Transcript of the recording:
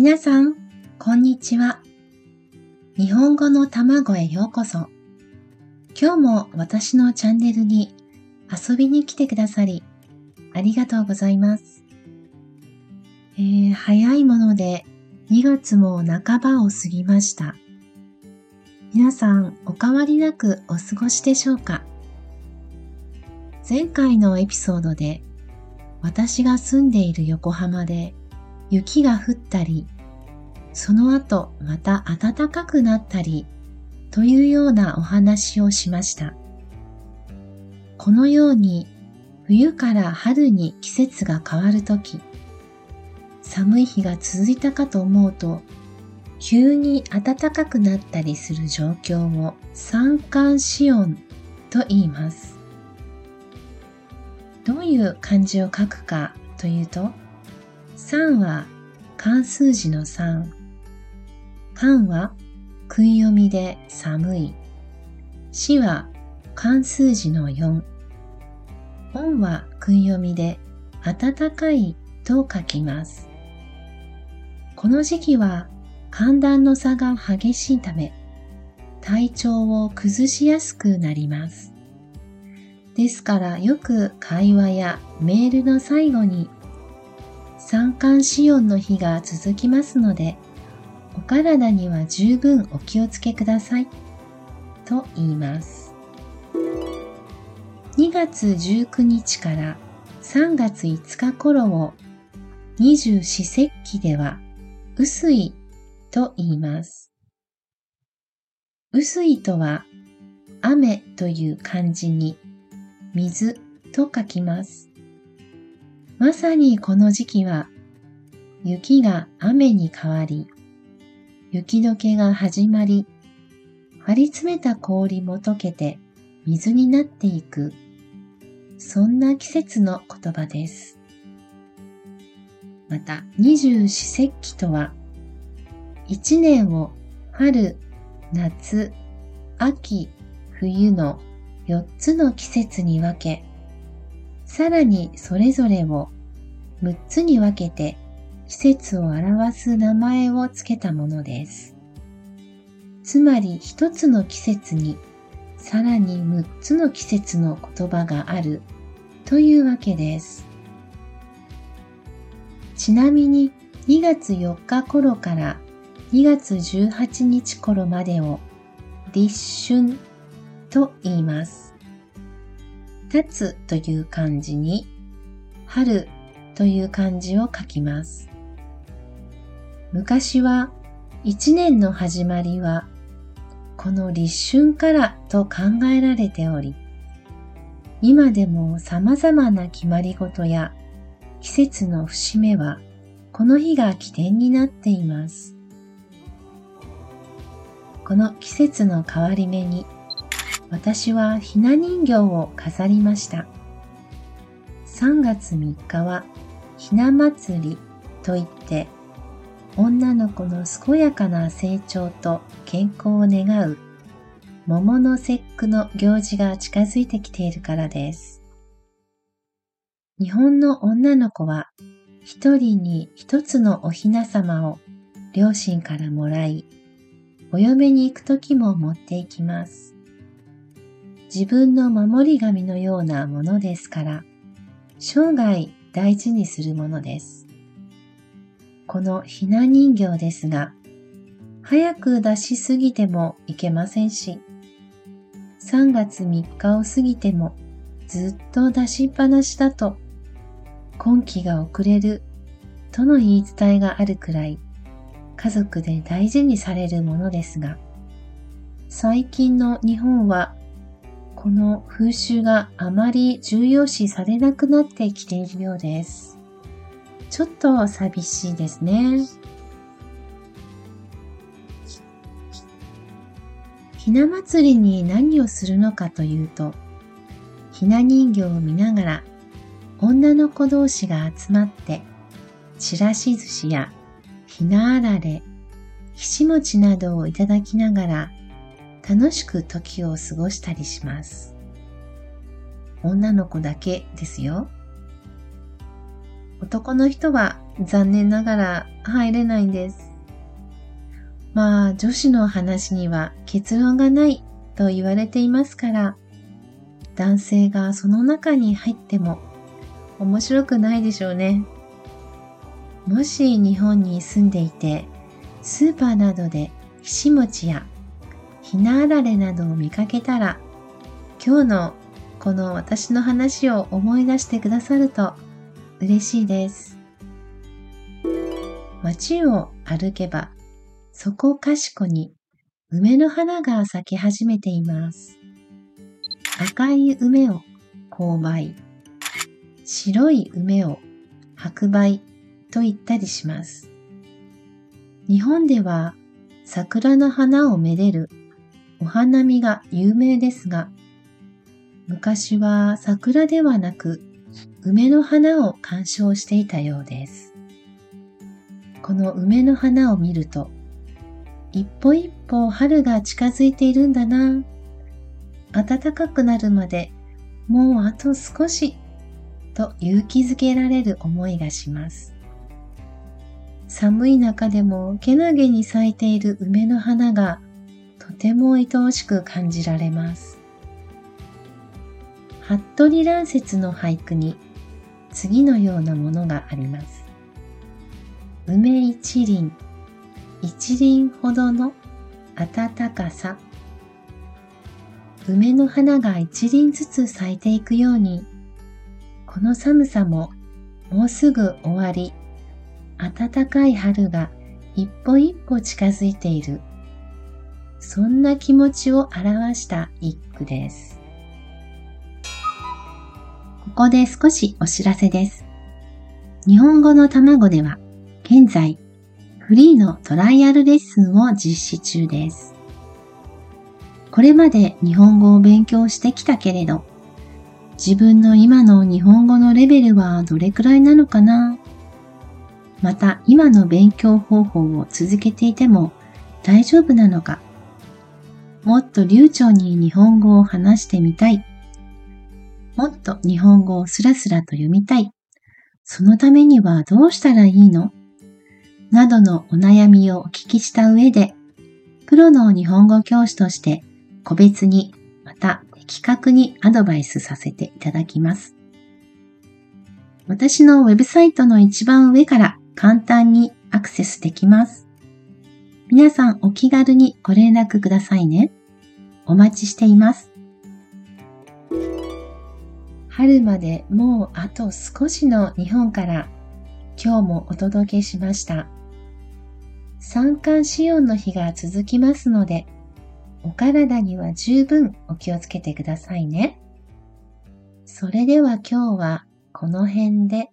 皆さん、こんにちは。日本語の卵へようこそ。今日も私のチャンネルに遊びに来てくださり、ありがとうございます。えー、早いもので2月も半ばを過ぎました。皆さん、お変わりなくお過ごしでしょうか？前回のエピソードで私が住んでいる横浜で雪が降ったり、その後また暖かくなったりというようなお話をしました。このように冬から春に季節が変わるとき、寒い日が続いたかと思うと、急に暖かくなったりする状況を三寒四温と言います。どういう漢字を書くかというと、3は漢数字の3、漢は食い読みで寒い、死は漢数字の4、音は食い読みで暖かいと書きます。この時期は寒暖の差が激しいため、体調を崩しやすくなります。ですからよく会話やメールの最後に三寒四温の日が続きますのでお体には十分お気をつけください。と言います。2月19日から3月5日頃を二十四節気では雨水と言います。雨水とは雨という漢字に水と書きます。まさにこの時期は雪が雨に変わり、雪解けが始まり、張り詰めた氷も溶けて水になっていく、そんな季節の言葉です。また、二十四節気とは、一年を春、夏、秋、冬の4つの季節に分け、さらにそれぞれを6つに分けて季節を表す名前を付けたものです。つまり一つの季節にさらに6つの季節の言葉があるというわけです。ちなみに2月4日頃から2月18日頃までを立春と言います。立つという漢字に春という漢字を書きます。昔は一年の始まりはこの立春からと考えられており、今でも様々な決まり事や季節の節目はこの日が起点になっています。この季節の変わり目に私はひな人形を飾りました。3月3日はひな祭りといって女の子の健やかな成長と健康を願う桃の節句の行事が近づいてきているからです。日本の女の子は一人に一つのお雛様を両親からもらい、お嫁に行く時も持っていきます。自分の守り神のようなものですから、生涯大事にするものです。このひな人形ですが、早く出しすぎてもいけませんし、3月3日を過ぎてもずっと出しっぱなしだと、今季が遅れるとの言い伝えがあるくらい、家族で大事にされるものですが、最近の日本はこの風習があまり重要視されなくなってきているようです。ちょっと寂しいですね。ひな祭りに何をするのかというと、ひな人形を見ながら女の子同士が集まって、ちらし寿司やひなあられ、ひし餅などをいただきながら楽しく時を過ごしたりします。女の子だけですよ。男の人は残念ながら入れないんです。まあ女子の話には結論がないと言われていますから、男性がその中に入っても面白くないでしょうね。もし日本に住んでいて、スーパーなどでひし餅やひなあられなどを見かけたら、今日のこの私の話を思い出してくださると嬉しいです。街を歩けば、そこかしこに梅の花が咲き始めています。赤い梅を勾配、白い梅を白梅と言ったりします。日本では桜の花をめでるお花見が有名ですが、昔は桜ではなく梅の花を鑑賞していたようです。この梅の花を見ると、一歩一歩春が近づいているんだな。暖かくなるまでもうあと少しと勇気づけられる思いがします。寒い中でもけなげに咲いている梅の花がとても愛おしく感じられます。服部乱説の俳句に次のようなものがあります。梅一輪、一輪ほどの暖かさ。梅の花が一輪ずつ咲いていくように、この寒さももうすぐ終わり、暖かい春が一歩一歩近づいている。そんな気持ちを表した一句です。ここで少しお知らせです。日本語の卵では、現在、フリーのトライアルレッスンを実施中です。これまで日本語を勉強してきたけれど、自分の今の日本語のレベルはどれくらいなのかな？また今の勉強方法を続けていても大丈夫なのか？もっと流暢に日本語を話してみたい。もっと日本語をスラスラと読みたい。そのためにはどうしたらいいの？などのお悩みをお聞きした上で、プロの日本語教師として個別にまた的確にアドバイスさせていただきます。私のウェブサイトの一番上から簡単にアクセスできます。皆さんお気軽にご連絡くださいね。お待ちしています。春までもうあと少しの日本から今日もお届けしました。三寒四温の日が続きますので、お体には十分お気をつけてくださいね。それでは今日はこの辺で。